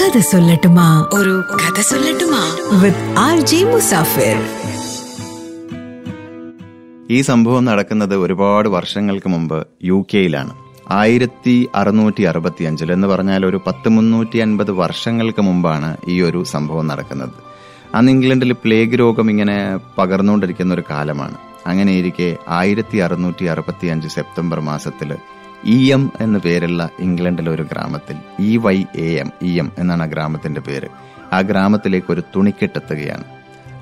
കഥ സൊല്ലട്ടുമാ. ഒരു കഥ സൊല്ലട്ടുമാ. With R J Musafir. ഈ സംഭവം നടക്കുന്നത് ഒരുപാട് വർഷങ്ങൾക്ക് മുമ്പ് യു കെയിലാണ്. ആയിരത്തി അറുന്നൂറ്റി അറുപത്തി അഞ്ചിൽ എന്ന് പറഞ്ഞാൽ ഒരു പത്ത് മുന്നൂറ്റി അൻപത് വർഷങ്ങൾക്ക് മുമ്പാണ് ഈ ഒരു സംഭവം നടക്കുന്നത്. അന്ന് ഇംഗ്ലണ്ടിൽ പ്ലേഗ് രോഗം ഇങ്ങനെ പകർന്നുകൊണ്ടിരിക്കുന്ന ഒരു കാലമാണ്. അങ്ങനെയിരിക്കെ ആയിരത്തി അറുന്നൂറ്റി അറുപത്തി അഞ്ച് സെപ്റ്റംബർ മാസത്തിൽ ഇ എം എന്ന പേരുള്ള ഇംഗ്ലണ്ടിലെ ഒരു ഗ്രാമത്തിൽ E Y A M E M എന്നാണ് ആ ഗ്രാമത്തിന്റെ പേര്. ആ ഗ്രാമത്തിലേക്ക് ഒരു തുണിക്കെട്ടെത്തുകയാണ്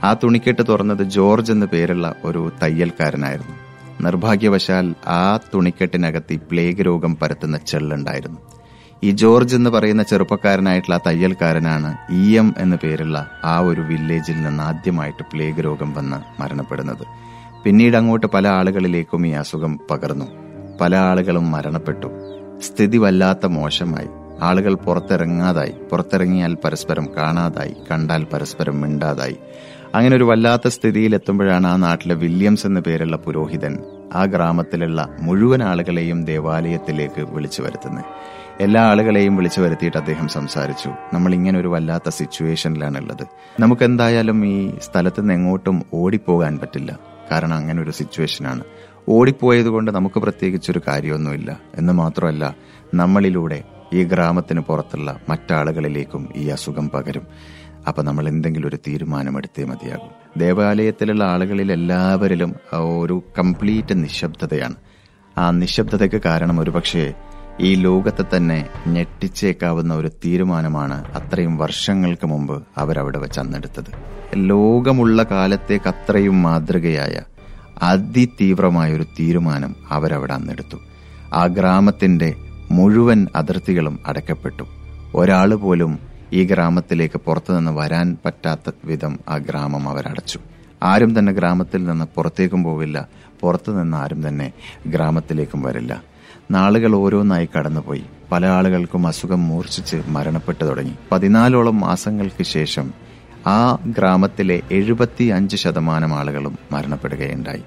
ആ തുണിക്കെട്ട് തുറന്നത് ജോർജ് എന്ന പേരുള്ള ഒരു തയ്യൽക്കാരനായിരുന്നു. നിർഭാഗ്യവശാൽ ആ തുണിക്കെട്ടിനകത്ത് ഈ പ്ലേഗ് രോഗം പരത്തുന്ന ചെള്ളുണ്ടായിരുന്നു. ഈ ജോർജ് എന്ന് പറയുന്ന ചെറുപ്പക്കാരനായിട്ടുള്ള ആ തയ്യൽക്കാരനാണ് ഇ എം എന്ന പേരുള്ള ആ ഒരു വില്ലേജിൽ നിന്ന് ആദ്യമായിട്ട് പ്ലേഗ് രോഗം വന്ന് മരണപ്പെടുന്നത്. പിന്നീട് അങ്ങോട്ട് പല ആളുകളിലേക്കും ഈ അസുഖം പകർന്നു. പല ആളുകളും മരണപ്പെട്ടു. സ്ഥിതി വല്ലാത്ത മോശമായി. ആളുകൾ പുറത്തിറങ്ങാതായി. പുറത്തിറങ്ങിയാൽ പരസ്പരം കാണാതായി. കണ്ടാൽ പരസ്പരം മിണ്ടാതായി. അങ്ങനെ ഒരു വല്ലാത്ത സ്ഥിതിയിലെത്തുമ്പോഴാണ് ആ നാട്ടിലെ വില്യംസ് എന്ന പേരുള്ള പുരോഹിതൻ ആ ഗ്രാമത്തിലുള്ള മുഴുവൻ ആളുകളെയും ദേവാലയത്തിലേക്ക് വിളിച്ചു വരുത്തുന്നത്. എല്ലാ ആളുകളെയും വിളിച്ചു വരുത്തിയിട്ട് അദ്ദേഹം സംസാരിച്ചു. നമ്മൾ ഇങ്ങനെ ഒരു വല്ലാത്ത സിറ്റുവേഷനിലാണുള്ളത് നമുക്ക് എന്തായാലും ഈ സ്ഥലത്ത് നിന്ന് എങ്ങോട്ടും ഓടിപ്പോകാൻ പറ്റില്ല. കാരണം അങ്ങനെ ഒരു സിറ്റുവേഷനാണ് ഓടിപ്പോയത് കൊണ്ട് നമുക്ക് പ്രത്യേകിച്ചൊരു കാര്യമൊന്നുമില്ല. എന്ന് മാത്രമല്ല നമ്മളിലൂടെ ഈ ഗ്രാമത്തിന് പുറത്തുള്ള മറ്റാളുകളിലേക്കും ഈ അസുഖം പകരും. അപ്പൊ നമ്മൾ എന്തെങ്കിലും ഒരു തീരുമാനമെടുത്തേ മതിയാകും. ദേവാലയത്തിലുള്ള ആളുകളിൽ എല്ലാവരിലും ഒരു കംപ്ലീറ്റ് നിശബ്ദതയാണ്. ആ നിശബ്ദതയ്ക്ക് കാരണം ഒരുപക്ഷെ ഈ ലോകത്തെ തന്നെ ഞെട്ടിച്ചേക്കാവുന്ന ഒരു തീരുമാനമാണ് അത്രയും വർഷങ്ങൾക്ക് മുമ്പ് അവരവിടെ വെച്ച് ലോകമുള്ള കാലത്തേക്ക് അത്രയും മാതൃകയായ അതിതീവ്രമായ ഒരു തീരുമാനം അവരവിടെ അന്നെടുത്തു. ആ ഗ്രാമത്തിന്റെ മുഴുവൻ അതിർത്തികളും അടയ്ക്കപ്പെട്ടു. ഒരാൾ പോലും ഈ ഗ്രാമത്തിലേക്ക് പുറത്തുനിന്ന് വരാൻ പറ്റാത്ത വിധം ആ ഗ്രാമം അവരടച്ചു. ആരും തന്നെ ഗ്രാമത്തിൽ നിന്ന് പുറത്തേക്കും പോവില്ല. പുറത്തു നിന്ന് ആരും തന്നെ ഗ്രാമത്തിലേക്കും വരില്ല. നാളുകൾ ഓരോന്നായി കടന്നുപോയി. പല ആളുകൾക്കും അസുഖം മൂർച്ഛിച്ച് മരണപ്പെട്ടു തുടങ്ങി. പതിനാലോളം മാസങ്ങൾക്ക് ശേഷം ആ ഗ്രാമത്തിലെ എഴുപത്തി അഞ്ച് ശതമാനം ആളുകളും മരണപ്പെടുകയുണ്ടായി.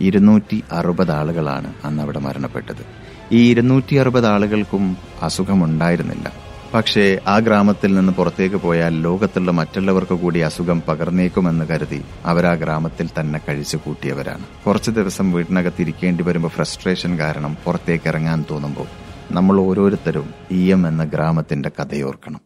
ഇരുന്നൂറ്റി അറുപത് ആളുകളാണ് അന്ന് അവിടെ മരണപ്പെട്ടത്. ഈ ഇരുന്നൂറ്റി അറുപത് ആളുകൾക്കും അസുഖമുണ്ടായിരുന്നില്ല. പക്ഷേ ആ ഗ്രാമത്തിൽ നിന്ന് പുറത്തേക്ക് പോയാൽ ലോകത്തുള്ള മറ്റുള്ളവർക്ക് കൂടി അസുഖം പകർന്നേക്കുമെന്ന് കരുതി അവർ ആ ഗ്രാമത്തിൽ തന്നെ കഴിച്ചു കൂട്ടിയവരാണ്. കുറച്ചു ദിവസം വീട്ടിനകത്ത് ഇരിക്കേണ്ടി വരുമ്പോൾ ഫ്രസ്ട്രേഷൻ കാരണം പുറത്തേക്ക് ഇറങ്ങാൻ തോന്നുമ്പോൾ നമ്മൾ ഓരോരുത്തരും ഇ എം എന്ന ഗ്രാമത്തിന്റെ കഥയോർക്കണം.